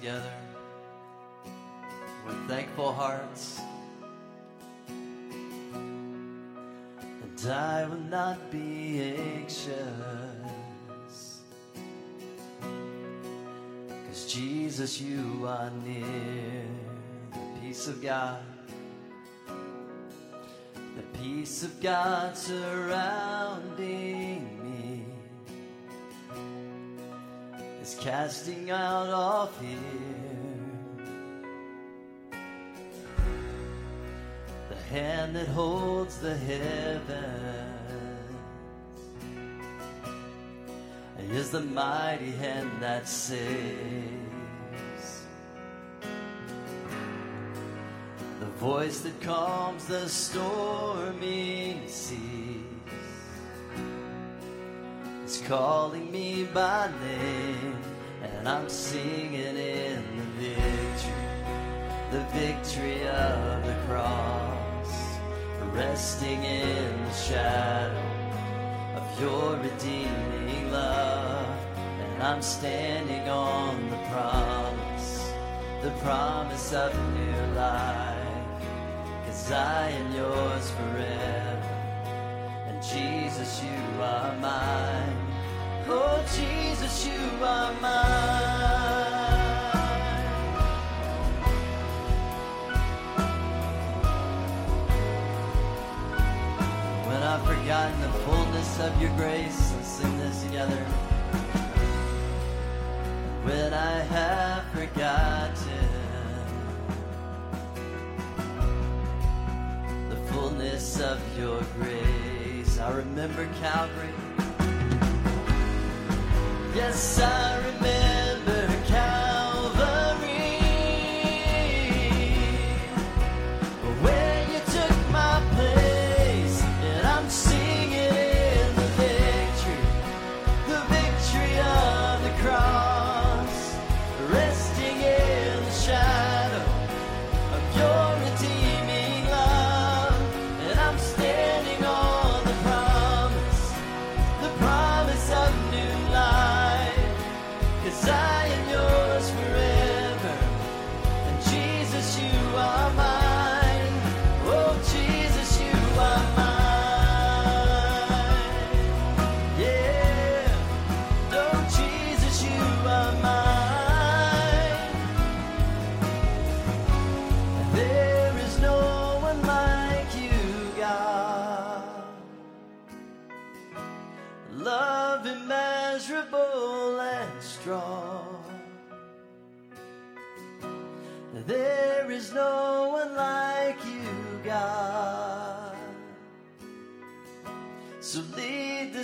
together with thankful hearts. And I will not be anxious. Cause Jesus, you are near. The peace of God. The peace of God surrounding casting out all fear. The hand that holds the heavens is the mighty hand that saves. The voice that calms the stormy seas is calling me by name and I'm singing in the victory, the victory of the cross, resting in the shadow of your redeeming love, and I'm standing on the promise, the promise of new life, cause I am yours forever, and Jesus, you are mine. Oh, Jesus, When I've forgotten the fullness of your grace, let's sing this together. When I have forgotten the fullness of your grace, I remember Calvary. Yes, I remember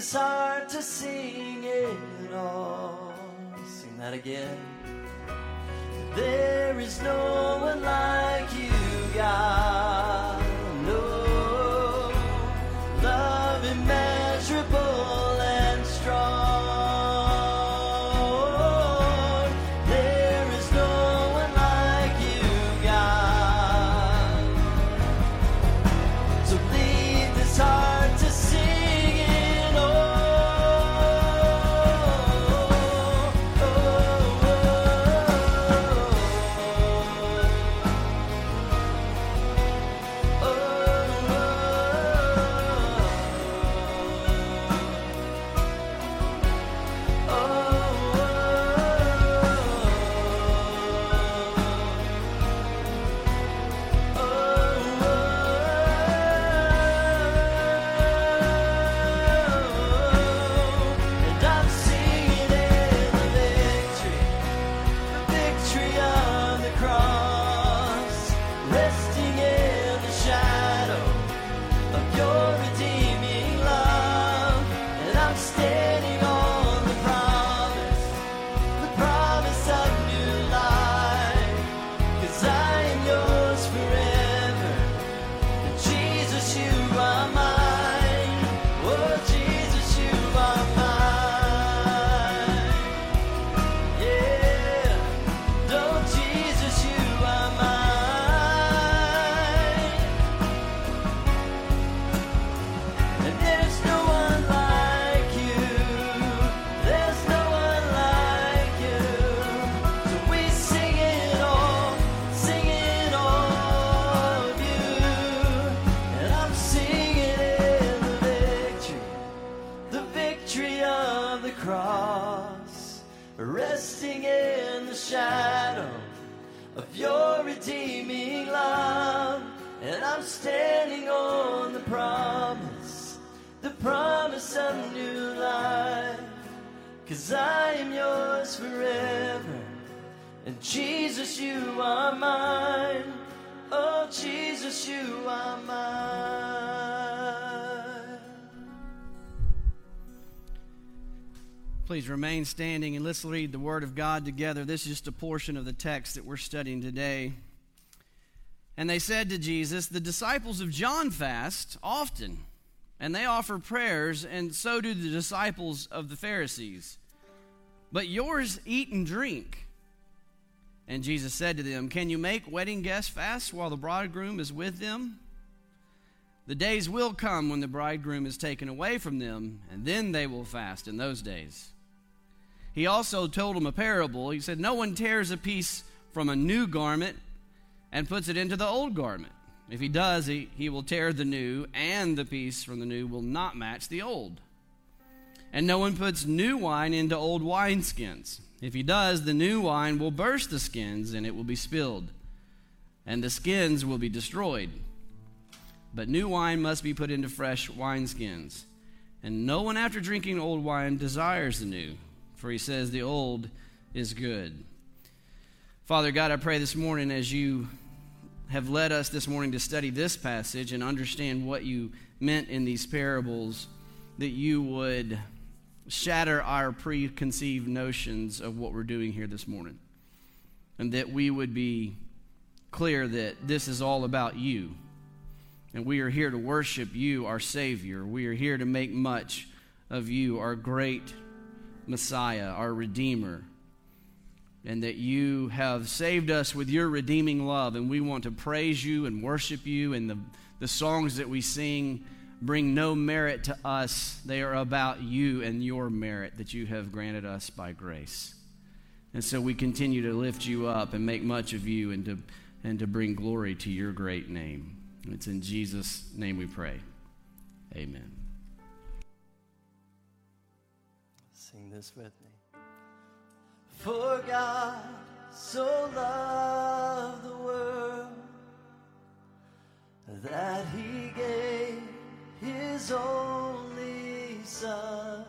lead hard to sing it all. Sing that again. There is no one like you, God. No love immeasurable I'm standing on the promise, the promise of new life. Cause I am yours forever. And Jesus, you are mine. Oh, Jesus, you are mine. Please remain standing and let's read the Word of God together. This is just a portion of the text that we're studying today. And they said to Jesus, The disciples of John fast often, and they offer prayers, and so do the disciples of the Pharisees. but yours eat and drink. And Jesus said to them, Can you make wedding guests fast while the bridegroom is with them? The days will come when the bridegroom is taken away from them, and then they will fast in those days. He also told them a parable. He said, No one tears a piece from a new garment and puts it into the old garment. If he does, he, he will tear the new, and the piece from the new will not match the old. And no one puts new wine into old wineskins. If he does, the new wine will burst the skins, and it will be spilled, and the skins will be destroyed. But new wine must be put into fresh wineskins. And no one after drinking old wine desires the new, for he says the old is good. Father God, I pray this morning as you have led us this morning to study this passage and understand what you meant in these parables, that you would shatter our preconceived notions of what we're doing here this morning. And that we would be clear that this is all about you and we are here to worship you, our Savior. We are here to make much of you, our great Messiah, our Redeemer. And that you have saved us with your redeeming love. And we want to praise you and worship you. And the, the songs that we sing bring no merit to us, they are about you and your merit that you have granted us by grace. And so we continue to lift you up and make much of you and to, and to bring glory to your great name. It's in Jesus' name we pray. Amen. Sing this with me. For God so loved the world that he gave his only Son,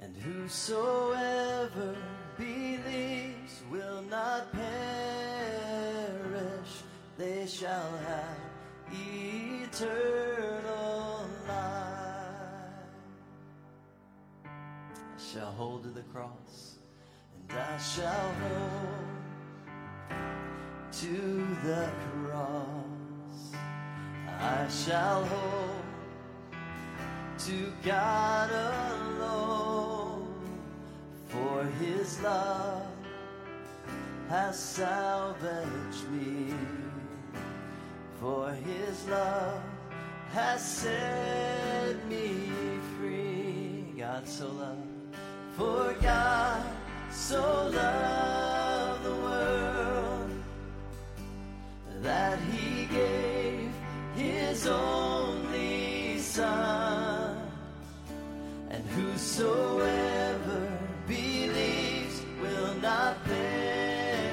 and whosoever believes will not perish, they shall have eternal life. I shall hold to the cross, I shall hold to the cross. I shall hold to God alone, for His love has salvaged me. For His love has set me free. God so loved, for God so loved the world that he gave his only son. And whosoever believes will not perish.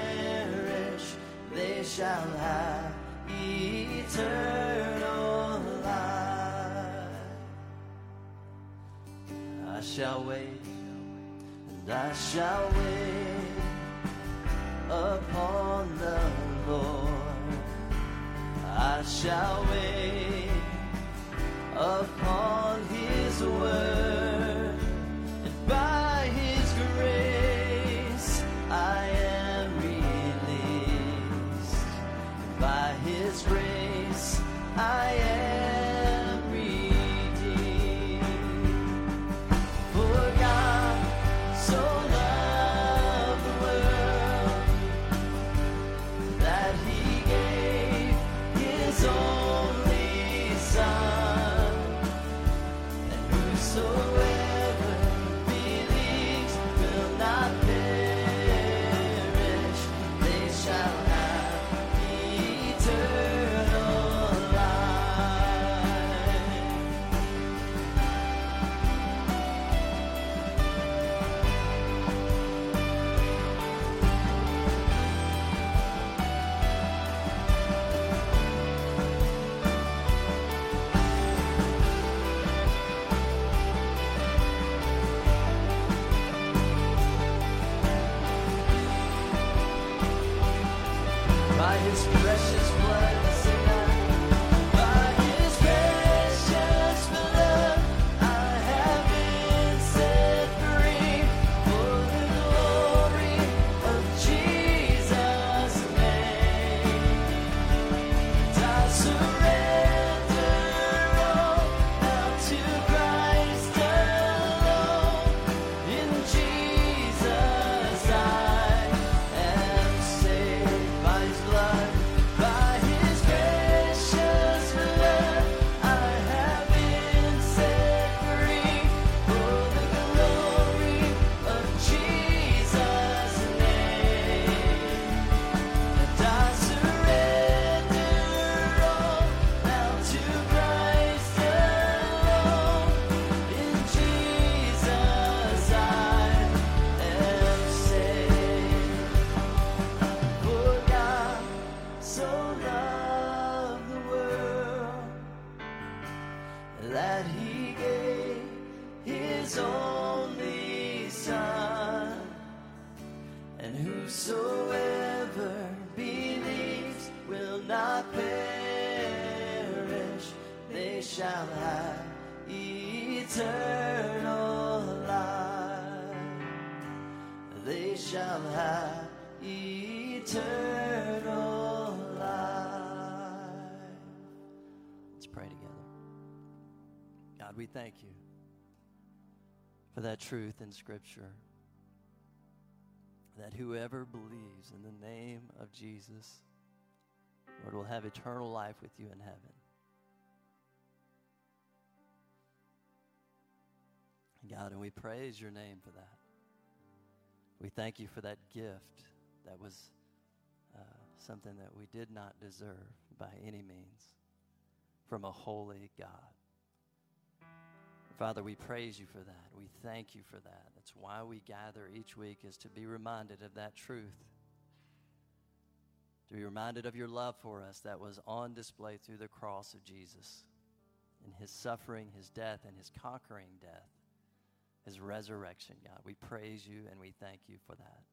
They shall have eternal life. I shall wait and I shall wait upon the Lord. I shall wait upon his word and by his grace I am released. By his grace I thank you for that truth in Scripture that whoever believes in the name of Jesus, Lord, will have eternal life with you in heaven. God, and we praise your name for that. We thank you for that gift that was uh, something that we did not deserve by any means from a holy God. Father, we praise you for that. We thank you for that. That's why we gather each week is to be reminded of that truth. To be reminded of your love for us that was on display through the cross of Jesus in his suffering, his death, and his conquering death, his resurrection, God. We praise you and we thank you for that.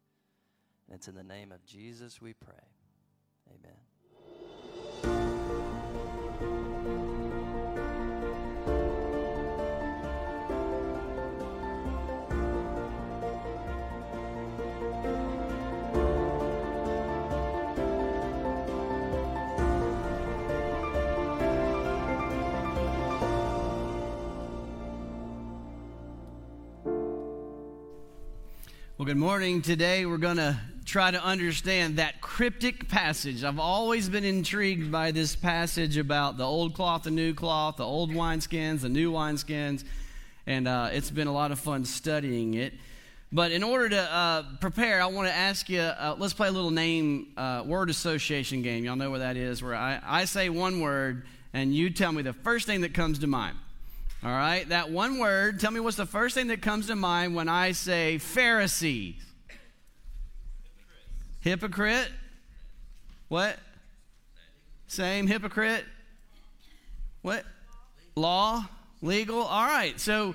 And it's in the name of Jesus we pray. Amen. Well, good morning. Today we're going to try to understand that cryptic passage. I've always been intrigued by this passage about the old cloth, the new cloth, the old wineskins, the new wineskins, and uh, it's been a lot of fun studying it. But in order to uh, prepare, I want to ask you uh, let's play a little name uh, word association game. Y'all know where that is, where I, I say one word and you tell me the first thing that comes to mind. All right, that one word, tell me what's the first thing that comes to mind when I say Pharisee? Hypocrite? What? Same, hypocrite? What? Law? Legal? All right, so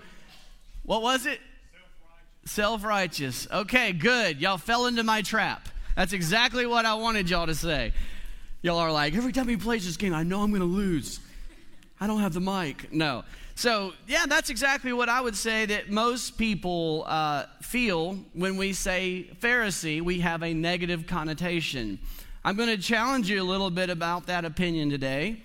what was it? Self righteous. Okay, good. Y'all fell into my trap. That's exactly what I wanted y'all to say. Y'all are like, every time he plays this game, I know I'm going to lose. I don't have the mic. No. So, yeah, that's exactly what I would say that most people uh, feel when we say Pharisee. We have a negative connotation. I'm going to challenge you a little bit about that opinion today.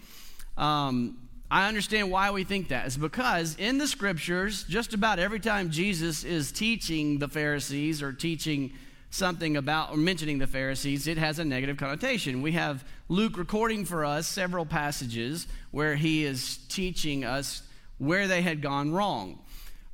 Um, I understand why we think that. It's because in the scriptures, just about every time Jesus is teaching the Pharisees or teaching something about or mentioning the Pharisees, it has a negative connotation. We have Luke recording for us several passages where he is teaching us where they had gone wrong.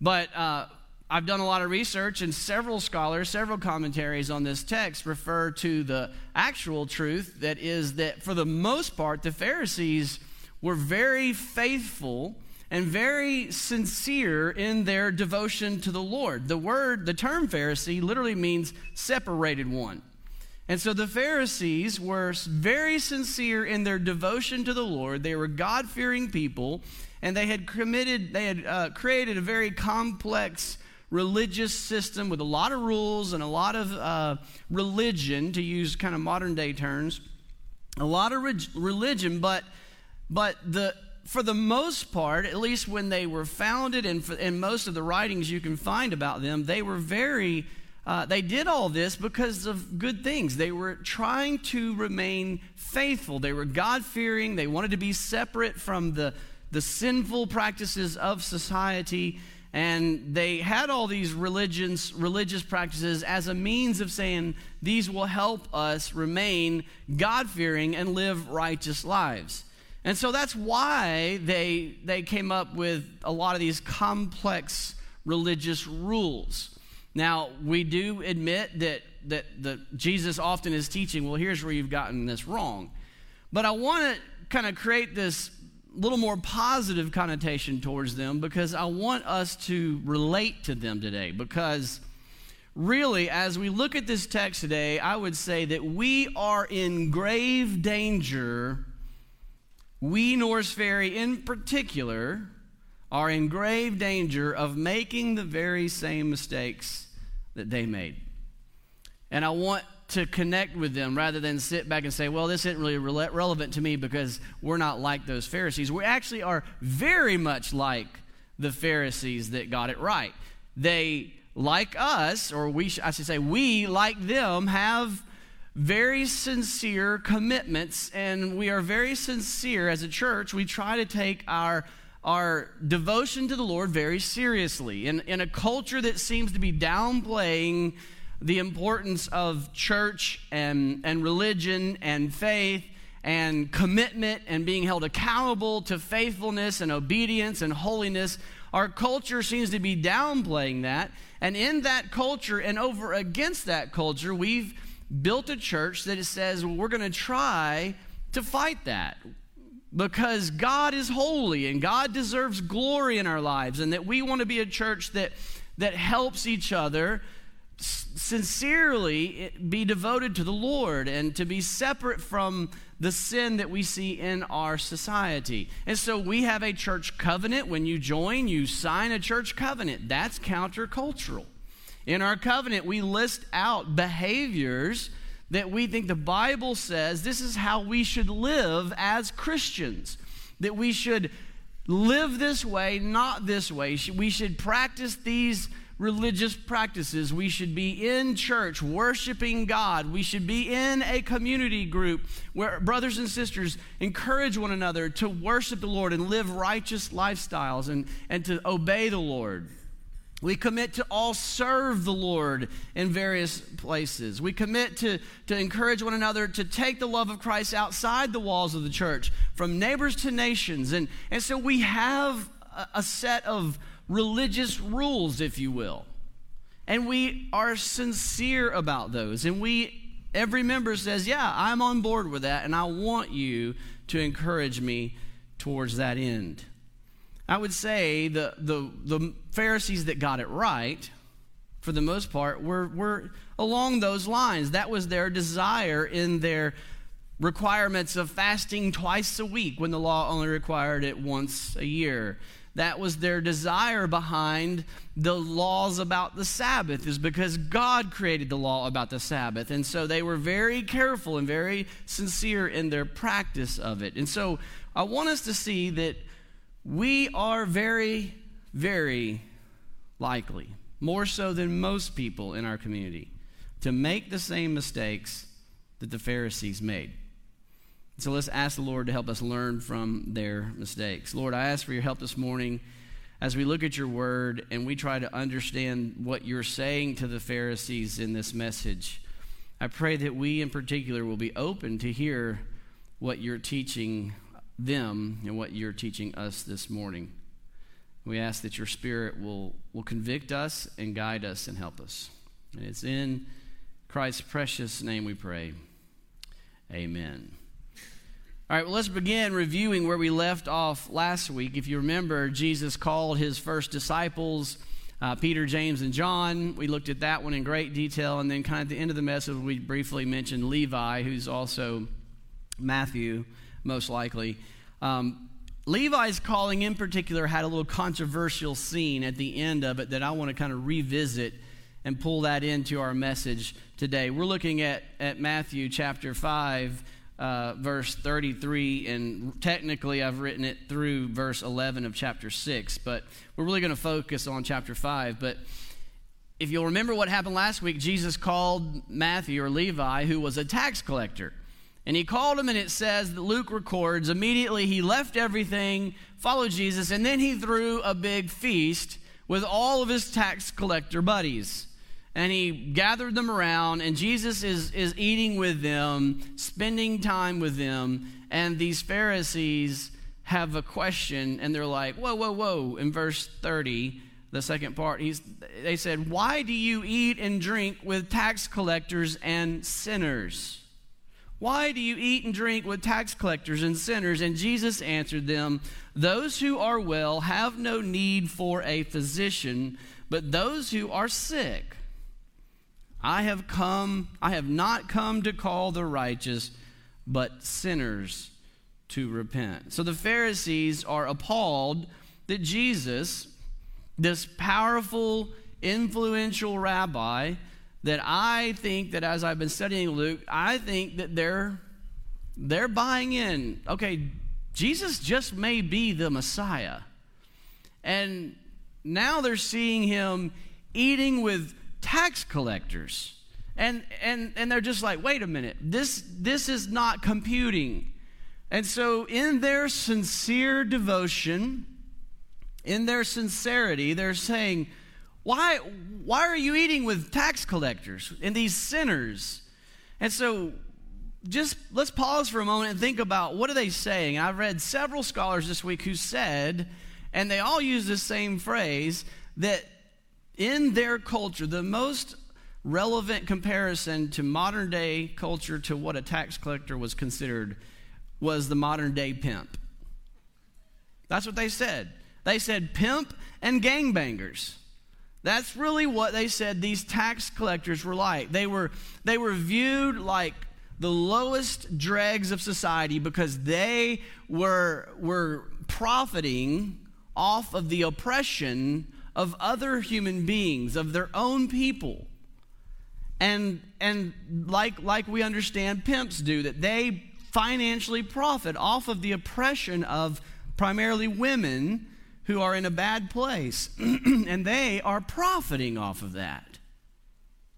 But uh, I've done a lot of research, and several scholars, several commentaries on this text refer to the actual truth that is that for the most part, the Pharisees were very faithful and very sincere in their devotion to the Lord. The word, the term Pharisee, literally means separated one. And so the Pharisees were very sincere in their devotion to the Lord. They were God fearing people, and they had committed, they had uh, created a very complex religious system with a lot of rules and a lot of uh, religion, to use kind of modern day terms, a lot of re- religion, but but the for the most part, at least when they were founded, and in most of the writings you can find about them, they were very. Uh, they did all this because of good things. They were trying to remain faithful. They were God fearing. They wanted to be separate from the, the sinful practices of society. And they had all these religions, religious practices as a means of saying these will help us remain God fearing and live righteous lives. And so that's why they, they came up with a lot of these complex religious rules. Now, we do admit that, that, that Jesus often is teaching, well, here's where you've gotten this wrong. But I want to kind of create this little more positive connotation towards them because I want us to relate to them today. Because really, as we look at this text today, I would say that we are in grave danger we, Norris Ferry in particular, are in grave danger of making the very same mistakes that they made. And I want to connect with them rather than sit back and say, well, this isn't really rele- relevant to me because we're not like those Pharisees. We actually are very much like the Pharisees that got it right. They, like us, or we, sh- I should say, we, like them, have very sincere commitments, and we are very sincere as a church. We try to take our our devotion to the Lord very seriously. In, in a culture that seems to be downplaying the importance of church and, and religion and faith and commitment and being held accountable to faithfulness and obedience and holiness. Our culture seems to be downplaying that. And in that culture and over against that culture, we've built a church that says well, we're going to try to fight that because God is holy and God deserves glory in our lives, and that we want to be a church that, that helps each other sincerely be devoted to the Lord and to be separate from the sin that we see in our society. And so we have a church covenant. When you join, you sign a church covenant. That's countercultural. In our covenant, we list out behaviors that we think the Bible says this is how we should live as Christians. That we should live this way, not this way. We should practice these religious practices. We should be in church worshiping God. We should be in a community group where brothers and sisters encourage one another to worship the Lord and live righteous lifestyles and, and to obey the Lord. We commit to all serve the Lord in various places. We commit to, to encourage one another to take the love of Christ outside the walls of the church, from neighbors to nations. And, and so we have a, a set of religious rules, if you will. And we are sincere about those. And we, every member says, Yeah, I'm on board with that, and I want you to encourage me towards that end. I would say the, the, the Pharisees that got it right, for the most part, were, were along those lines. That was their desire in their requirements of fasting twice a week when the law only required it once a year. That was their desire behind the laws about the Sabbath, is because God created the law about the Sabbath. And so they were very careful and very sincere in their practice of it. And so I want us to see that we are very, very likely, more so than most people in our community, to make the same mistakes that the Pharisees made. So let's ask the Lord to help us learn from their mistakes. Lord, I ask for your help this morning as we look at your word and we try to understand what you're saying to the Pharisees in this message. I pray that we in particular will be open to hear what you're teaching them and what you're teaching us this morning. We ask that your Spirit will, will convict us and guide us and help us. And it's in Christ's precious name we pray. Amen. All right, well, let's begin reviewing where we left off last week. If you remember, Jesus called his first disciples. Uh, Peter, James, and John. We looked at that one in great detail. And then, kind of at the end of the message, we briefly mentioned Levi, who's also Matthew most likely. Um, Levi's calling in particular had a little controversial scene at the end of it that I want to kind of revisit and pull that into our message today. We're looking at, at Matthew chapter 5, uh, verse 33, and technically I've written it through verse 11 of chapter 6, but we're really going to focus on chapter 5. But if you'll remember what happened last week, Jesus called Matthew or Levi, who was a tax collector. And he called him, and it says that Luke records immediately he left everything, followed Jesus, and then he threw a big feast with all of his tax collector buddies. And he gathered them around, and Jesus is, is eating with them, spending time with them. And these Pharisees have a question, and they're like, Whoa, whoa, whoa. In verse 30, the second part, he's, they said, Why do you eat and drink with tax collectors and sinners? Why do you eat and drink with tax collectors and sinners? And Jesus answered them, Those who are well have no need for a physician, but those who are sick. I have come, I have not come to call the righteous, but sinners to repent. So the Pharisees are appalled that Jesus, this powerful, influential rabbi, that I think that as I've been studying Luke, I think that they're they're buying in. Okay, Jesus just may be the Messiah. And now they're seeing him eating with tax collectors. And, and, and they're just like, wait a minute, this, this is not computing. And so, in their sincere devotion, in their sincerity, they're saying, why, why are you eating with tax collectors and these sinners? And so, just let's pause for a moment and think about what are they saying. I've read several scholars this week who said, and they all use the same phrase, that in their culture, the most relevant comparison to modern day culture to what a tax collector was considered was the modern day pimp. That's what they said. They said pimp and gangbangers. That's really what they said these tax collectors were like. They were, they were viewed like the lowest dregs of society because they were, were profiting off of the oppression of other human beings, of their own people. And, and like, like we understand pimps do, that they financially profit off of the oppression of primarily women who are in a bad place. and they are profiting off of that.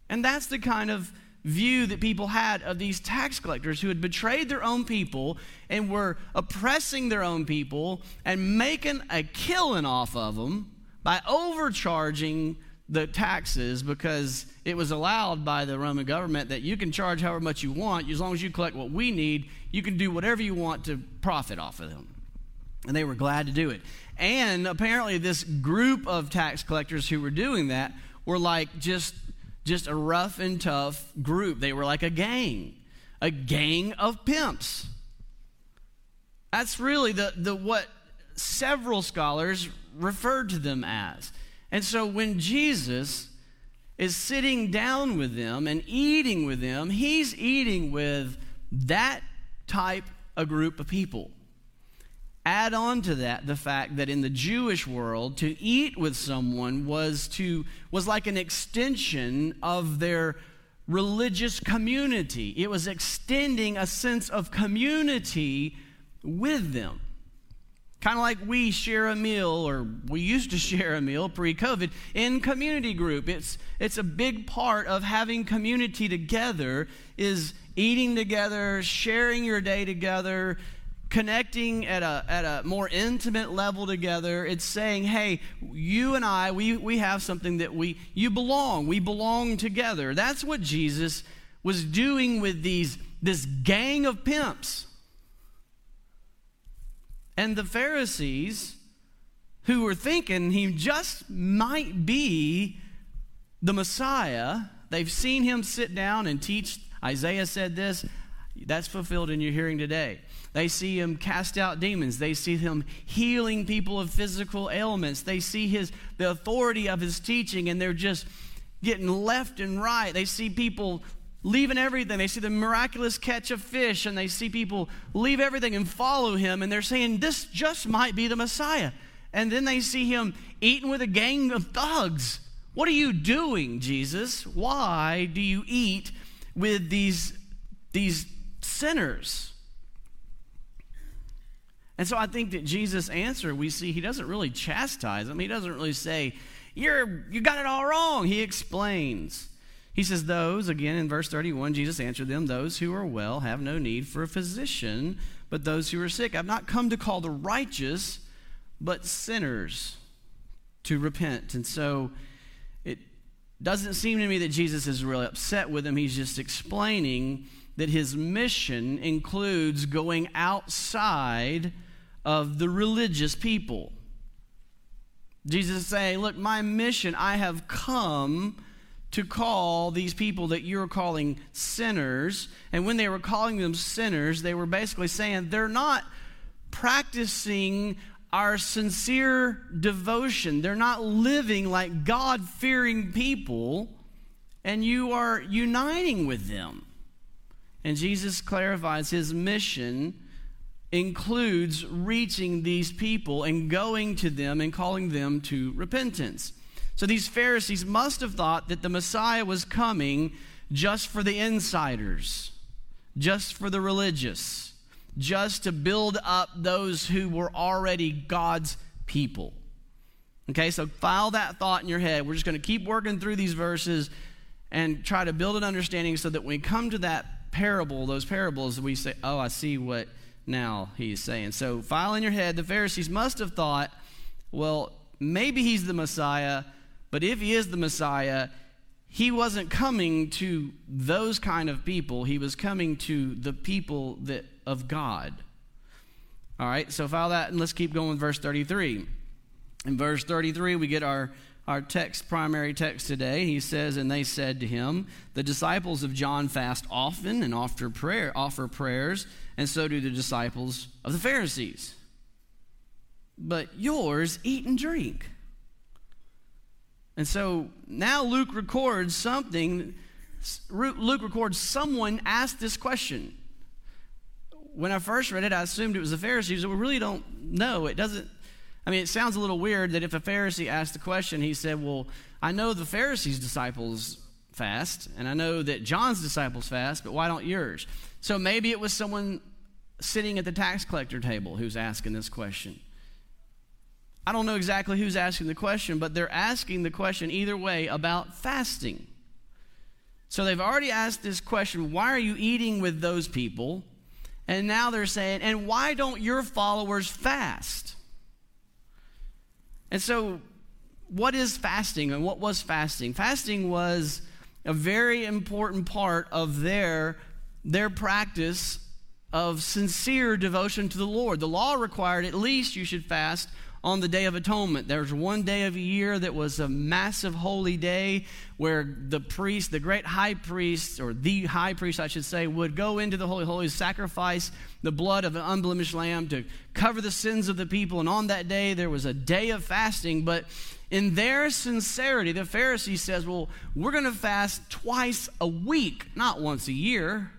And that's the kind of view that people had of these tax collectors who had betrayed their own people and were oppressing their own people and making a killing off of them by overcharging the taxes because it was allowed by the Roman government that you can charge however much you want as long as you collect what we need you can do whatever you want to profit off of them and they were glad to do it and apparently this group of tax collectors who were doing that were like just just a rough and tough group they were like a gang a gang of pimps that's really the, the what several scholars referred to them as. And so when Jesus is sitting down with them and eating with them, he's eating with that type of group of people. Add on to that the fact that in the Jewish world, to eat with someone was to was like an extension of their religious community. It was extending a sense of community with them. Kind of like we share a meal, or we used to share a meal pre COVID in community group. It's, it's a big part of having community together, is eating together, sharing your day together, connecting at a, at a more intimate level together. It's saying, hey, you and I, we, we have something that we, you belong. We belong together. That's what Jesus was doing with these, this gang of pimps. And the Pharisees, who were thinking he just might be the Messiah, they've seen him sit down and teach. Isaiah said this. That's fulfilled in your hearing today. They see him cast out demons. They see him healing people of physical ailments. They see his the authority of his teaching and they're just getting left and right. They see people leaving everything. They see the miraculous catch of fish and they see people leave everything and follow him and they're saying, This just might be the Messiah. And then they see him eating with a gang of thugs. What are you doing, Jesus? Why do you eat with these, these sinners? And so I think that Jesus' answer, we see he doesn't really chastise them. He doesn't really say, You're, You got it all wrong. He explains. He says, Those, again in verse 31, Jesus answered them, Those who are well have no need for a physician, but those who are sick. I've not come to call the righteous, but sinners to repent. And so it doesn't seem to me that Jesus is really upset with them. He's just explaining that his mission includes going outside of the religious people. Jesus is saying, Look, my mission, I have come to call these people that you're calling sinners. And when they were calling them sinners, they were basically saying they're not practicing our sincere devotion. They're not living like God fearing people, and you are uniting with them. And Jesus clarifies his mission includes reaching these people and going to them and calling them to repentance. So these Pharisees must have thought that the Messiah was coming just for the insiders, just for the religious, just to build up those who were already God's people. Okay, so file that thought in your head. We're just going to keep working through these verses and try to build an understanding so that when we come to that parable, those parables, we say, oh, I see what now he's saying. So file in your head, the Pharisees must have thought, well, maybe he's the Messiah, but if he is the Messiah, he wasn't coming to those kind of people. He was coming to the people that of God. All right, so file that and let's keep going with verse 33. In verse 33, we get our, our text, primary text today. He says, And they said to him, The disciples of John fast often and offer, prayer, offer prayers, and so do the disciples of the Pharisees. But yours eat and drink. And so now Luke records something. Luke records someone asked this question. When I first read it, I assumed it was the Pharisees, but we really don't know. It doesn't I mean, it sounds a little weird that if a Pharisee asked the question, he said, Well, I know the Pharisees' disciples fast, and I know that John's disciples fast, but why don't yours? So maybe it was someone sitting at the tax collector table who's asking this question. I don't know exactly who's asking the question, but they're asking the question either way about fasting. So they've already asked this question why are you eating with those people? And now they're saying, and why don't your followers fast? And so, what is fasting and what was fasting? Fasting was a very important part of their, their practice of sincere devotion to the Lord. The law required at least you should fast on the Day of Atonement. There's one day of a year that was a massive holy day where the priest, the great high priest, or the high priest, I should say, would go into the Holy Holies, sacrifice the blood of an unblemished lamb to cover the sins of the people. And on that day, there was a day of fasting. But in their sincerity, the Pharisee says, Well, we're going to fast twice a week, not once a year.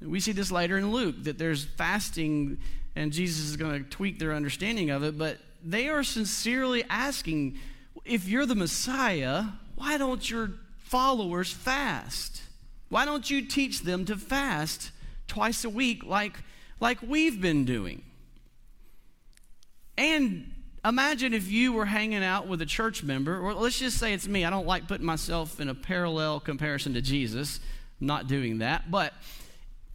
We see this later in Luke that there's fasting and Jesus is going to tweak their understanding of it, but they are sincerely asking if you're the Messiah, why don't your followers fast? Why don't you teach them to fast twice a week like, like we've been doing? And imagine if you were hanging out with a church member, or let's just say it's me. I don't like putting myself in a parallel comparison to Jesus. I'm not doing that. But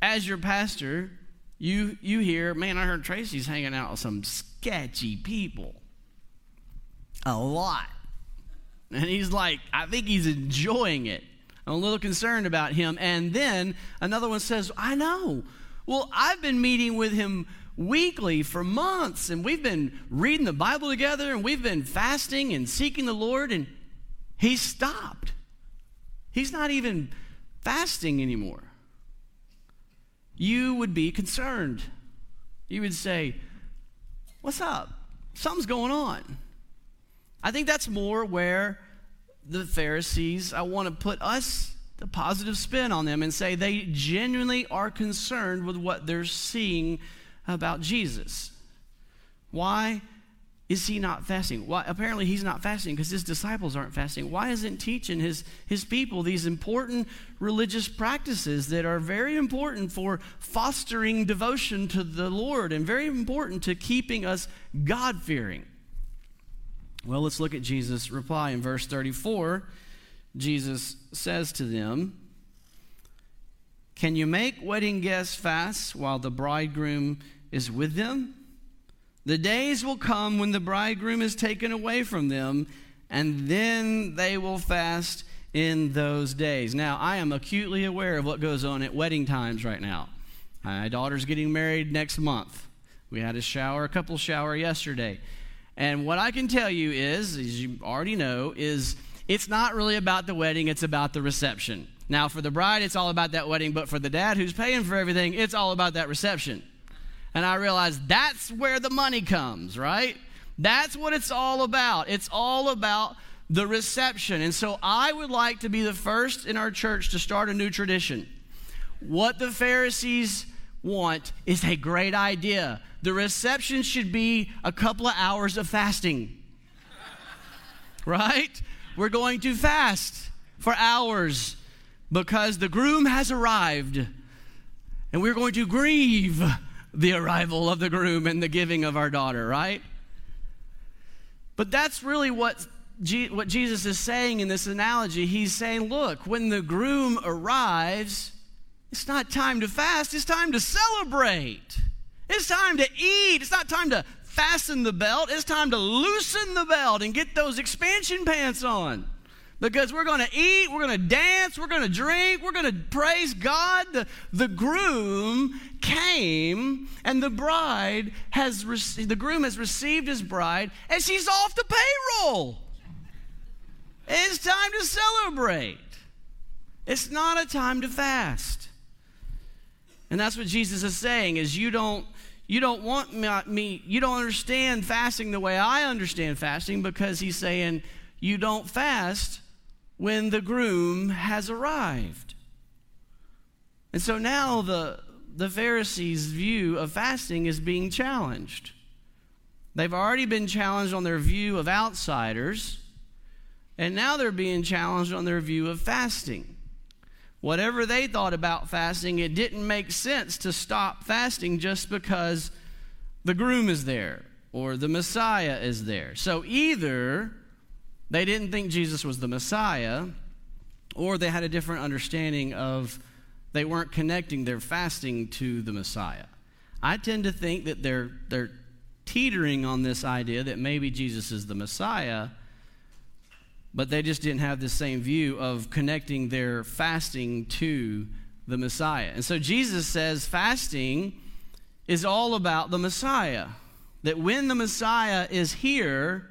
as your pastor, you, you hear, man, I heard Tracy's hanging out with some sketchy people. A lot. And he's like, I think he's enjoying it. I'm a little concerned about him. And then another one says, I know. Well, I've been meeting with him weekly for months, and we've been reading the Bible together, and we've been fasting and seeking the Lord, and he stopped. He's not even fasting anymore you would be concerned. You would say, What's up? Something's going on. I think that's more where the Pharisees, I want to put us the positive spin on them and say they genuinely are concerned with what they're seeing about Jesus. Why? Is he not fasting? Why, apparently, he's not fasting because his disciples aren't fasting. Why isn't teaching his, his people these important religious practices that are very important for fostering devotion to the Lord and very important to keeping us God fearing? Well, let's look at Jesus' reply in verse 34. Jesus says to them, Can you make wedding guests fast while the bridegroom is with them? The days will come when the bridegroom is taken away from them, and then they will fast in those days. Now, I am acutely aware of what goes on at wedding times right now. My daughter's getting married next month. We had a shower, a couple shower yesterday. And what I can tell you is, as you already know, is it's not really about the wedding, it's about the reception. Now, for the bride, it's all about that wedding, but for the dad who's paying for everything, it's all about that reception. And I realized that's where the money comes, right? That's what it's all about. It's all about the reception. And so I would like to be the first in our church to start a new tradition. What the Pharisees want is a great idea. The reception should be a couple of hours of fasting. right? We're going to fast for hours because the groom has arrived and we're going to grieve the arrival of the groom and the giving of our daughter, right? But that's really what, what Jesus is saying in this analogy. He's saying, look, when the groom arrives, it's not time to fast, it's time to celebrate. It's time to eat. It's not time to fasten the belt. It's time to loosen the belt and get those expansion pants on. Because we're going to eat, we're going to dance, we're going to drink, we're going to praise God. The, the groom came and the bride has received, the groom has received his bride and she's off the payroll. It's time to celebrate. It's not a time to fast. And that's what Jesus is saying is you don't you don't want me you don't understand fasting the way I understand fasting because he's saying you don't fast when the groom has arrived. And so now the the Pharisees' view of fasting is being challenged. They've already been challenged on their view of outsiders, and now they're being challenged on their view of fasting. Whatever they thought about fasting, it didn't make sense to stop fasting just because the groom is there or the Messiah is there. So either they didn't think Jesus was the Messiah, or they had a different understanding of they weren't connecting their fasting to the Messiah. I tend to think that they're, they're teetering on this idea that maybe Jesus is the Messiah, but they just didn't have the same view of connecting their fasting to the Messiah. And so Jesus says fasting is all about the Messiah. That when the Messiah is here,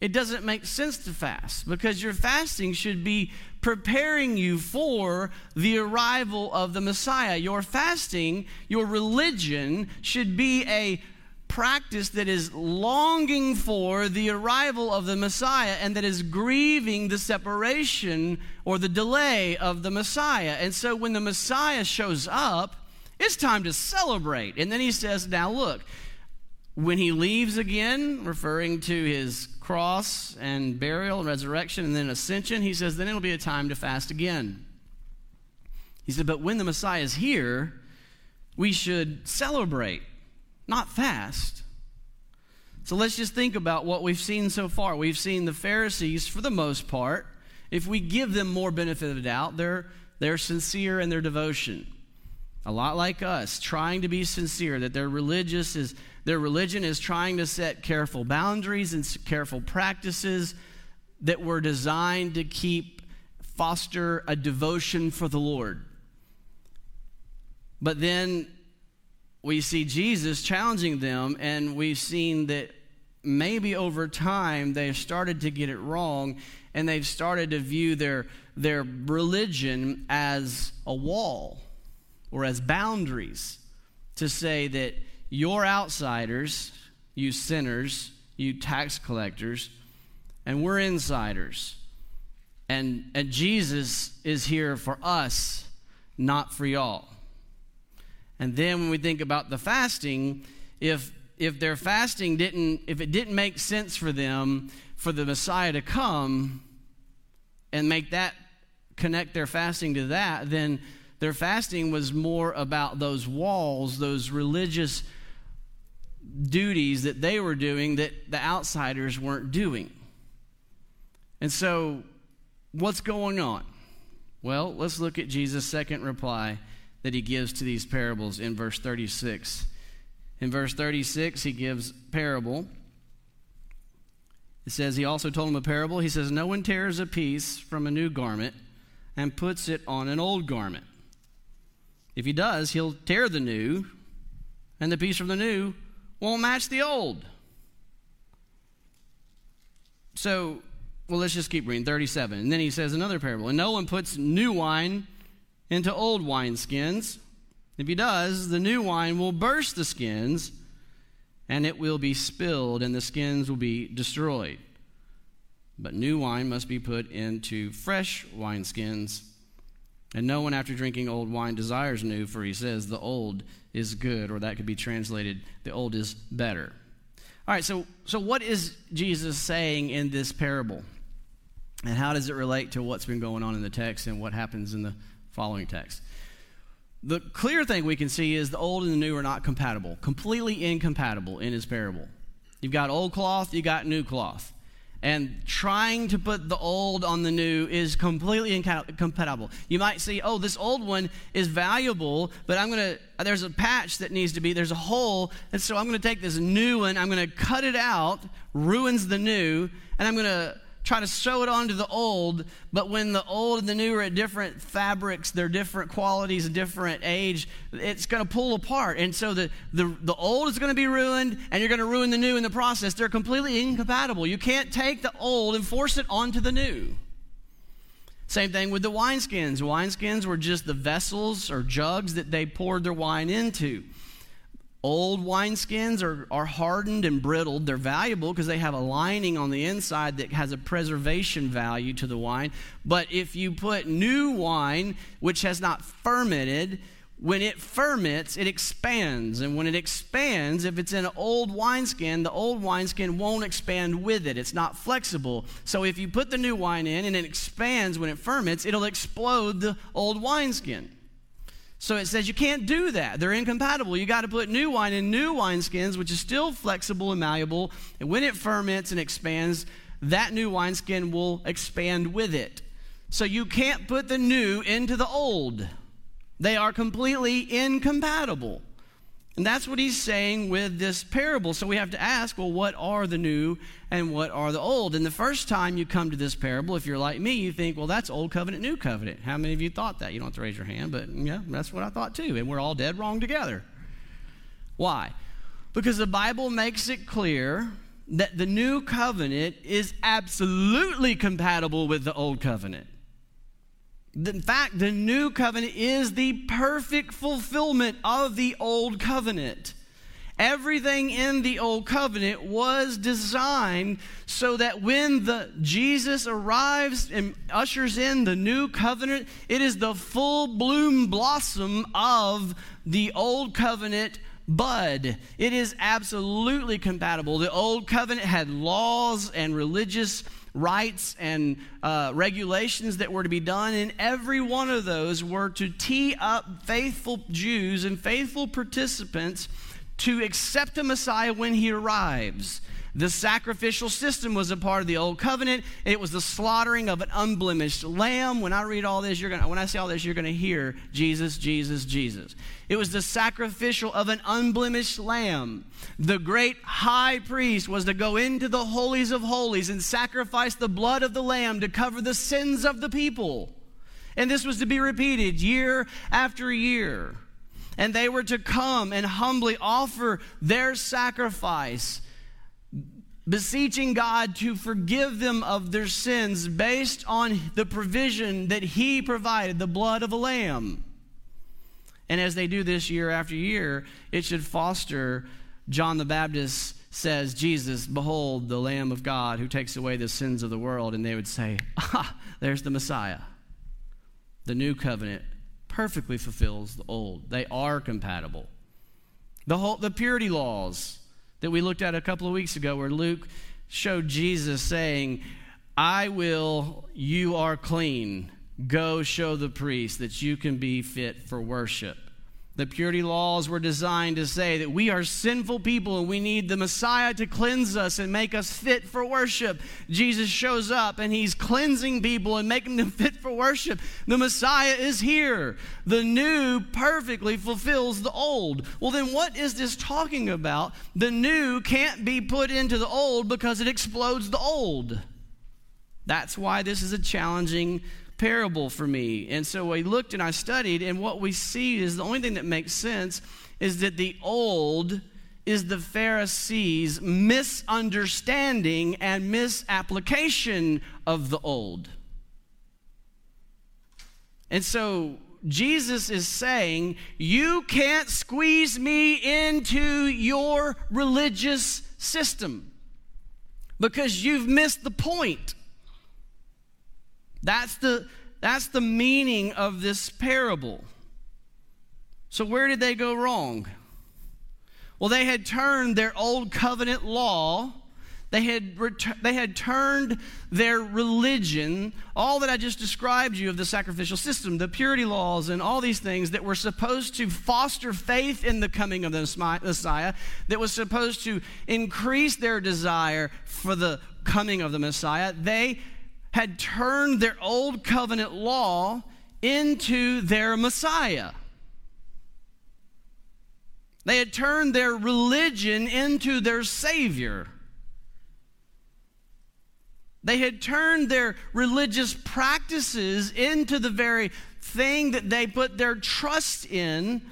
it doesn't make sense to fast because your fasting should be preparing you for the arrival of the Messiah. Your fasting, your religion should be a practice that is longing for the arrival of the Messiah and that is grieving the separation or the delay of the Messiah. And so when the Messiah shows up, it's time to celebrate. And then he says, Now look, when he leaves again, referring to his cross and burial and resurrection and then ascension, he says, then it'll be a time to fast again. He said, but when the Messiah is here, we should celebrate, not fast. So let's just think about what we've seen so far. We've seen the Pharisees, for the most part, if we give them more benefit of the doubt, they're, they're sincere in their devotion. A lot like us, trying to be sincere, that their religious is their religion is trying to set careful boundaries and careful practices that were designed to keep foster a devotion for the Lord. But then we see Jesus challenging them, and we've seen that maybe over time they've started to get it wrong and they've started to view their, their religion as a wall or as boundaries to say that you're outsiders, you sinners, you tax collectors, and we're insiders. And, and Jesus is here for us, not for y'all. And then when we think about the fasting, if if their fasting didn't if it didn't make sense for them for the Messiah to come and make that connect their fasting to that, then their fasting was more about those walls, those religious duties that they were doing that the outsiders weren't doing. And so, what's going on? Well, let's look at Jesus' second reply that he gives to these parables in verse 36. In verse 36, he gives parable. It says, He also told him a parable. He says, No one tears a piece from a new garment and puts it on an old garment. If he does, he'll tear the new, and the piece from the new won't match the old. So, well, let's just keep reading. 37. And then he says another parable. And no one puts new wine into old wineskins. If he does, the new wine will burst the skins, and it will be spilled, and the skins will be destroyed. But new wine must be put into fresh wineskins. And no one, after drinking old wine, desires new, for he says, the old is good, or that could be translated, the old is better. All right, so, so what is Jesus saying in this parable? And how does it relate to what's been going on in the text and what happens in the following text? The clear thing we can see is the old and the new are not compatible, completely incompatible in his parable. You've got old cloth, you've got new cloth. And trying to put the old on the new is completely incompatible. You might see, oh, this old one is valuable, but I'm going to, there's a patch that needs to be, there's a hole, and so I'm going to take this new one, I'm going to cut it out, ruins the new, and I'm going to try to sew it onto the old, but when the old and the new are at different fabrics, they're different qualities, different age, it's going to pull apart. And so the, the, the old is going to be ruined, and you're going to ruin the new in the process. They're completely incompatible. You can't take the old and force it onto the new. Same thing with the wineskins. Wineskins were just the vessels or jugs that they poured their wine into. Old wineskins are, are hardened and brittled. They're valuable because they have a lining on the inside that has a preservation value to the wine. But if you put new wine, which has not fermented, when it ferments, it expands. And when it expands, if it's in an old wineskin, the old wineskin won't expand with it. It's not flexible. So if you put the new wine in and it expands when it ferments, it'll explode the old wineskin. So it says you can't do that. They're incompatible. You got to put new wine in new wineskins, which is still flexible and malleable. And when it ferments and expands, that new wineskin will expand with it. So you can't put the new into the old. They are completely incompatible. And that's what he's saying with this parable. So we have to ask, well, what are the new and what are the old? And the first time you come to this parable, if you're like me, you think, well, that's old covenant, new covenant. How many of you thought that? You don't have to raise your hand, but yeah, that's what I thought too. And we're all dead wrong together. Why? Because the Bible makes it clear that the new covenant is absolutely compatible with the old covenant. In fact, the new covenant is the perfect fulfillment of the old covenant. Everything in the old covenant was designed so that when the Jesus arrives and ushers in the new covenant, it is the full bloom blossom of the old covenant bud. It is absolutely compatible. The old covenant had laws and religious rites and uh, regulations that were to be done, and every one of those were to tee up faithful Jews and faithful participants to accept the Messiah when he arrives. The sacrificial system was a part of the old covenant. It was the slaughtering of an unblemished lamb. When I read all this, you're gonna when I say all this, you're gonna hear Jesus, Jesus, Jesus. It was the sacrificial of an unblemished lamb. The great high priest was to go into the holies of holies and sacrifice the blood of the lamb to cover the sins of the people. And this was to be repeated year after year. And they were to come and humbly offer their sacrifice beseeching God to forgive them of their sins based on the provision that He provided, the blood of a lamb. And as they do this year after year, it should foster John the Baptist says, Jesus, behold the Lamb of God who takes away the sins of the world. And they would say, Ah, there's the Messiah. The new covenant perfectly fulfills the old. They are compatible. The, whole, the purity laws that we looked at a couple of weeks ago, where Luke showed Jesus saying, I will, you are clean. Go show the priest that you can be fit for worship. The purity laws were designed to say that we are sinful people and we need the Messiah to cleanse us and make us fit for worship. Jesus shows up and he's cleansing people and making them fit for worship. The Messiah is here. The new perfectly fulfills the old. Well, then what is this talking about? The new can't be put into the old because it explodes the old. That's why this is a challenging parable for me. And so I looked and I studied, and what we see is the only thing that makes sense is that the old is the Pharisees' misunderstanding and misapplication of the old. And so Jesus is saying, You can't squeeze me into your religious system because you've missed the point. That's the, that's the meaning of this parable. So, where did they go wrong? Well, they had turned their old covenant law They had, ret- they had turned their religion, all that I just described you of the sacrificial system, the purity laws, and all these things that were supposed to foster faith in the coming of the Messiah, that was supposed to increase their desire for the coming of the Messiah. They had turned their old covenant law into their Messiah. They had turned their religion into their Savior. They had turned their religious practices into the very thing that they put their trust in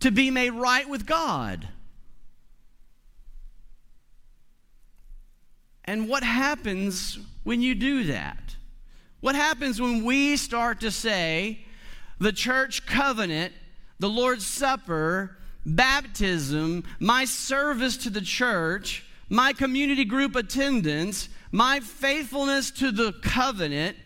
to be made right with God. And what happens when you do that? What happens when we start to say the church covenant, the Lord's Supper, baptism, my service to the church, my community group attendance, my faithfulness to the covenant,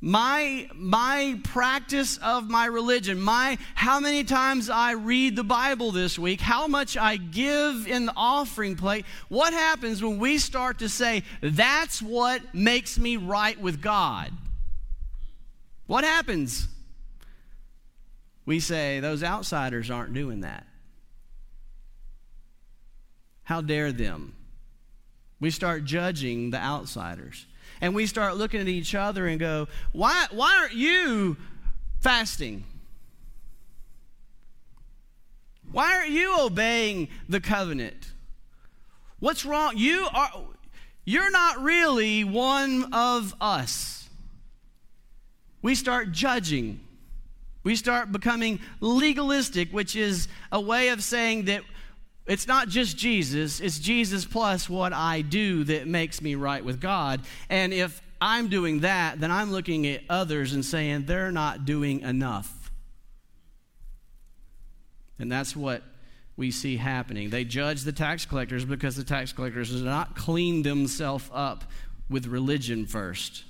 my my practice of my religion my how many times i read the bible this week how much i give in the offering plate what happens when we start to say that's what makes me right with god what happens? We say those outsiders aren't doing that. How dare them? We start judging the outsiders. And we start looking at each other and go, why, why aren't you fasting? Why aren't you obeying the covenant? What's wrong? You are you're not really one of us. We start judging. We start becoming legalistic, which is a way of saying that it's not just Jesus, it's Jesus plus what I do that makes me right with God. And if I'm doing that, then I'm looking at others and saying they're not doing enough. And that's what we see happening. They judge the tax collectors because the tax collectors did not clean themselves up with religion first.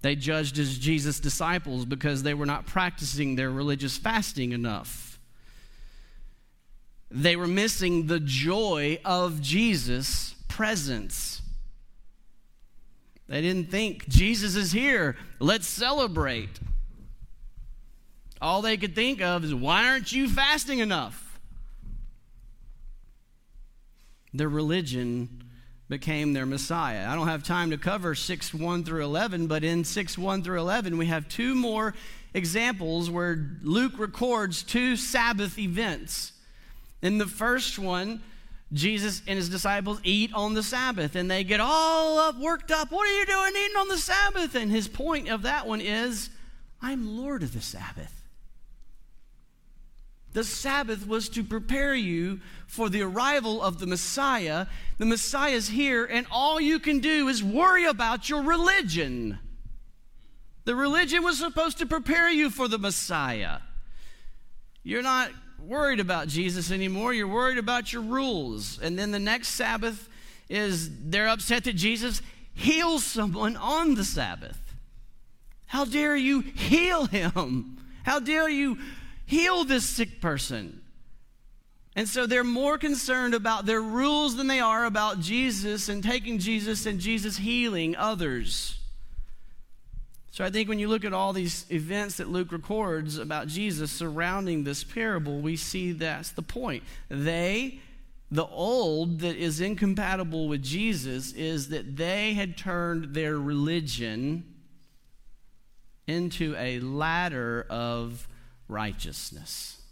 They judged as Jesus' disciples because they were not practicing their religious fasting enough. They were missing the joy of Jesus' presence. They didn't think, Jesus is here, let's celebrate. All they could think of is, why aren't you fasting enough? Their religion became their Messiah. I don't have time to cover 6 1 through 11, but in 6 1 through 11, we have two more examples where Luke records two Sabbath events in the first one, Jesus and his disciples eat on the Sabbath and they get all up, worked up. What are you doing eating on the Sabbath? And his point of that one is, I'm Lord of the Sabbath. The Sabbath was to prepare you for the arrival of the Messiah. The Messiah is here, and all you can do is worry about your religion. The religion was supposed to prepare you for the Messiah. You're not worried about Jesus anymore. You're worried about your rules. And then the next Sabbath is they're upset that Jesus heals someone on the Sabbath. How dare you heal him? How dare you heal this sick person? And so they're more concerned about their rules than they are about Jesus and taking Jesus and Jesus healing others. So I think when you look at all these events that Luke records about Jesus surrounding this parable, we see that's the point. They, the old that is incompatible with Jesus, is that they had turned their religion into a ladder of righteousness.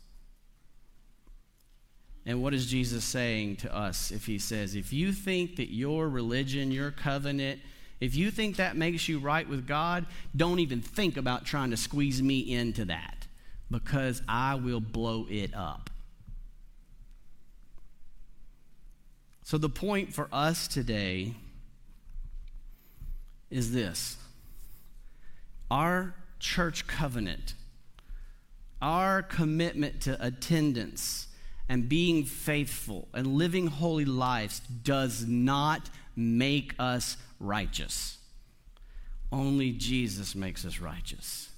And what is Jesus saying to us if he says, if you think that your religion, your covenant, if you think that makes you right with God, don't even think about trying to squeeze me into that because I will blow it up. So, the point for us today is this our church covenant, our commitment to attendance and being faithful and living holy lives does not make us righteous. Only Jesus makes us righteous.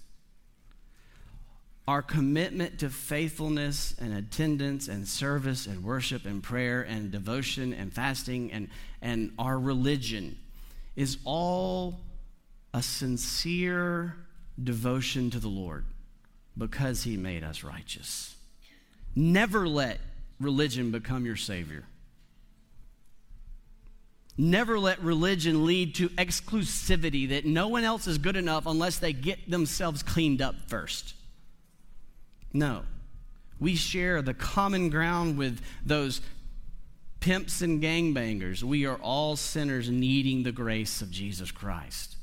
our commitment to faithfulness and attendance and service and worship and prayer and devotion and fasting and, and our religion is all a sincere devotion to the Lord because He made us righteous. Never let religion become your Savior. Never let religion lead to exclusivity that no one else is good enough unless they get themselves cleaned up first. No. We share the common ground with those pimps and gangbangers. We are all sinners needing the grace of Jesus Christ.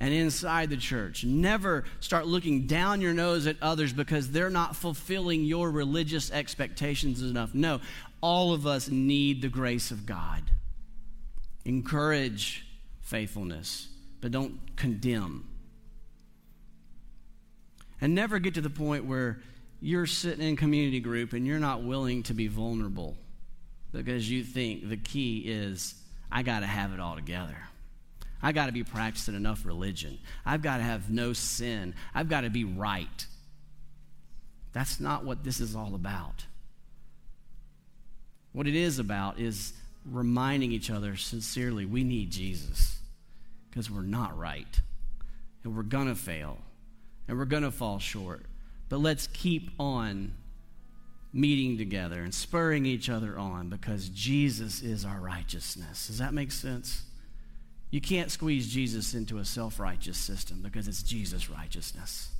And inside the church, never start looking down your nose at others because they're not fulfilling your religious expectations enough. No, all of us need the grace of God. Encourage faithfulness, but don't condemn. And never get to the point where you're sitting in community group and you're not willing to be vulnerable because you think the key is, I got to have it all together. I got to be practicing enough religion. I've got to have no sin. I've got to be right. That's not what this is all about. What it is about is reminding each other sincerely we need Jesus because we're not right and we're going to fail and we're going to fall short. But let's keep on meeting together and spurring each other on because Jesus is our righteousness. Does that make sense? You can't squeeze Jesus into a self righteous system because it's Jesus' righteousness.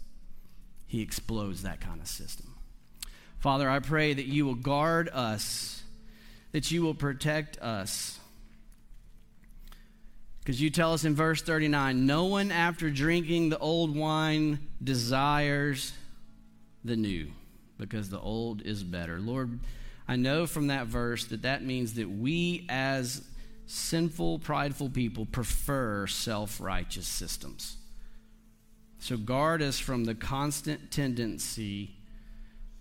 He explodes that kind of system. Father, I pray that you will guard us, that you will protect us. Because you tell us in verse 39 no one after drinking the old wine desires the new, because the old is better. Lord, I know from that verse that that means that we as sinful, prideful people prefer self righteous systems. So guard us from the constant tendency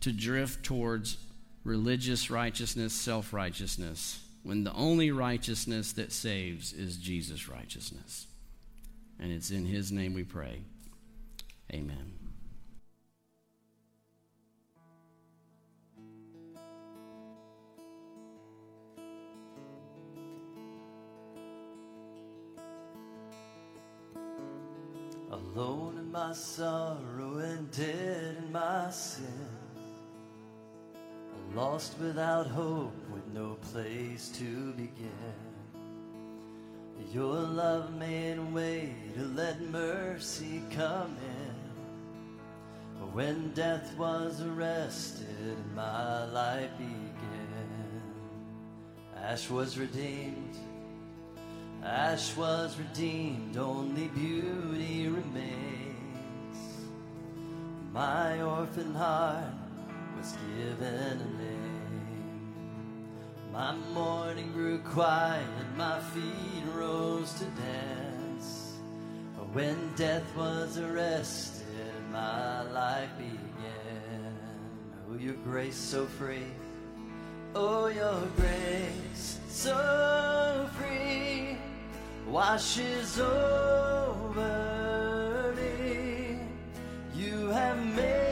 to drift towards religious righteousness, self righteousness when the only righteousness that saves is Jesus' righteousness. And it's in His name we pray. Amen. Alone in my sorrow and dead in my sin. Lost without hope with no place to begin. Your love made way to let mercy come in. When death was arrested, my life began. Ash was redeemed. Ash was redeemed, only beauty remains. My orphan heart was given a name. My mourning grew quiet, my feet rose to dance. When death was arrested, my life began. Oh, your grace so free. Oh, your grace so free washes over me. You have made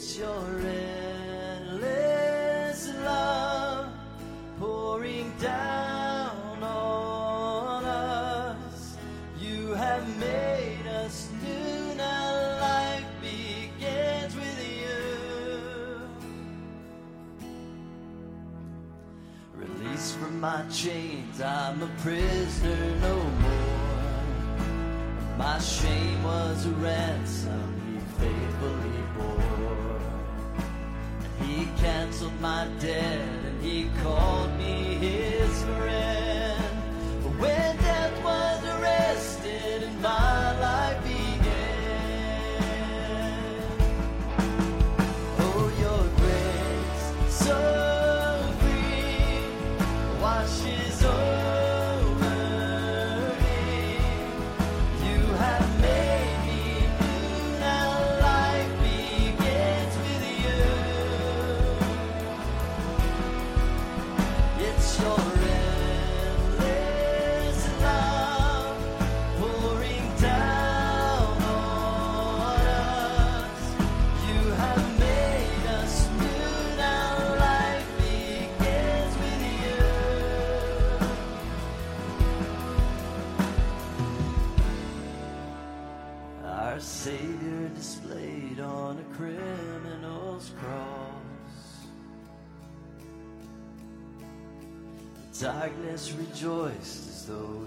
It's your endless love pouring down on us. You have made us new. Now life begins with you. Released from my chains, I'm a prisoner no more. My shame was a ransom he faithfully bore. Canceled my debt and he called me his friend. Darkness rejoiced as though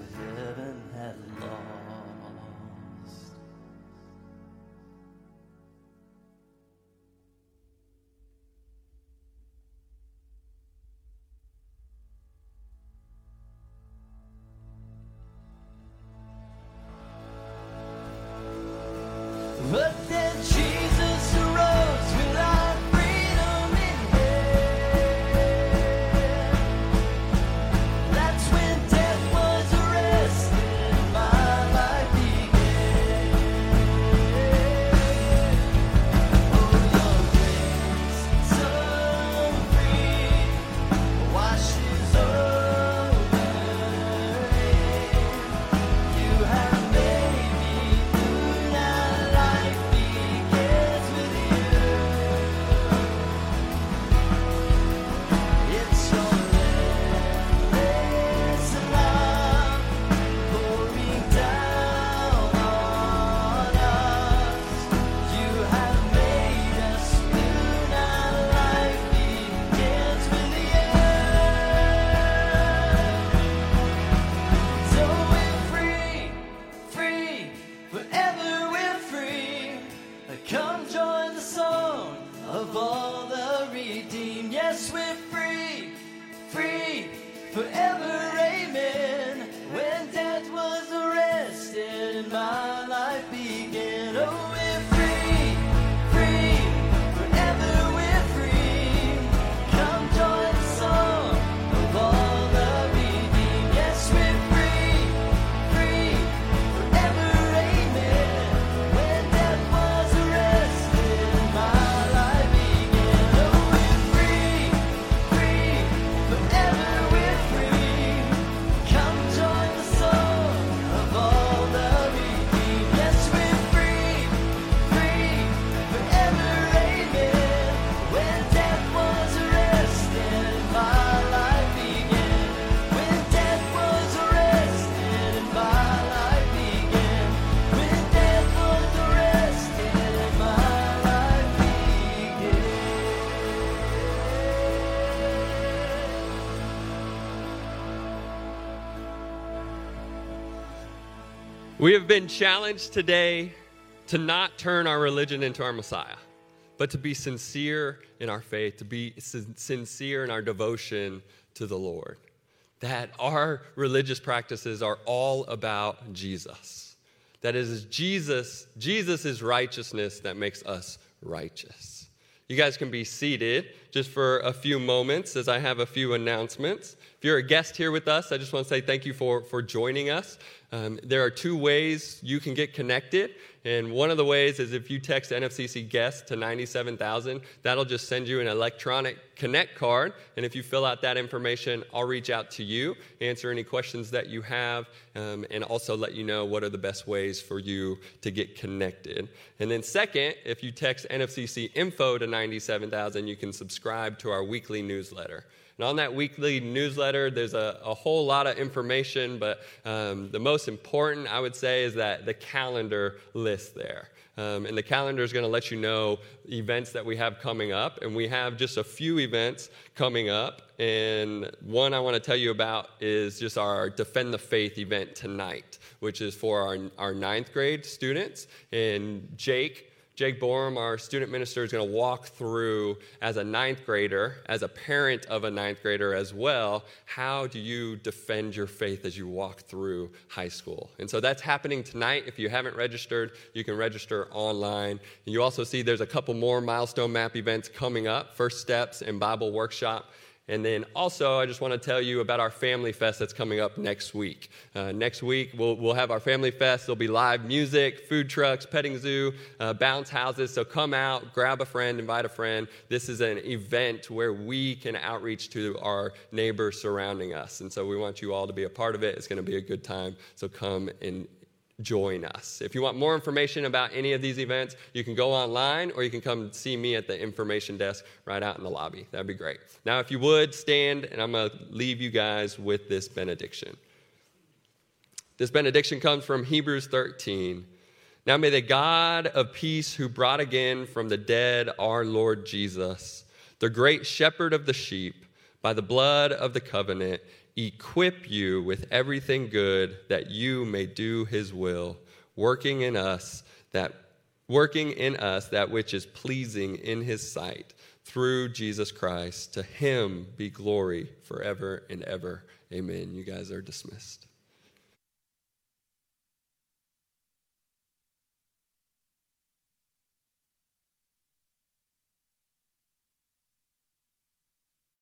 We have been challenged today to not turn our religion into our Messiah, but to be sincere in our faith, to be sin- sincere in our devotion to the Lord. That our religious practices are all about Jesus. That is Jesus, Jesus' righteousness that makes us righteous. You guys can be seated just for a few moments as I have a few announcements. If you're a guest here with us, I just want to say thank you for, for joining us. Um, there are two ways you can get connected. And one of the ways is if you text NFCC guest to 97,000, that'll just send you an electronic connect card. And if you fill out that information, I'll reach out to you, answer any questions that you have, um, and also let you know what are the best ways for you to get connected. And then, second, if you text NFCC info to 97,000, you can subscribe to our weekly newsletter. And on that weekly newsletter, there's a, a whole lot of information, but um, the most important, I would say, is that the calendar list there. Um, and the calendar is going to let you know events that we have coming up. And we have just a few events coming up. And one I want to tell you about is just our Defend the Faith event tonight, which is for our, our ninth grade students. And Jake Jake Borum, our student minister, is going to walk through as a ninth grader, as a parent of a ninth grader as well, how do you defend your faith as you walk through high school? And so that's happening tonight. If you haven't registered, you can register online. And you also see there's a couple more milestone map events coming up First Steps and Bible Workshop. And then also, I just want to tell you about our Family Fest that's coming up next week. Uh, next week, we'll, we'll have our Family Fest. There'll be live music, food trucks, petting zoo, uh, bounce houses. So come out, grab a friend, invite a friend. This is an event where we can outreach to our neighbors surrounding us. And so we want you all to be a part of it. It's going to be a good time. So come and join us. If you want more information about any of these events, you can go online or you can come see me at the information desk right out in the lobby. That'd be great. Now, if you would stand, and I'm going to leave you guys with this benediction. This benediction comes from Hebrews 13. Now may the God of peace, who brought again from the dead our Lord Jesus, the great shepherd of the sheep, by the blood of the covenant, equip you with everything good that you may do his will, working in us that working in us that which is pleasing in his sight through Jesus Christ. To him be glory forever and ever. Amen. You guys are dismissed.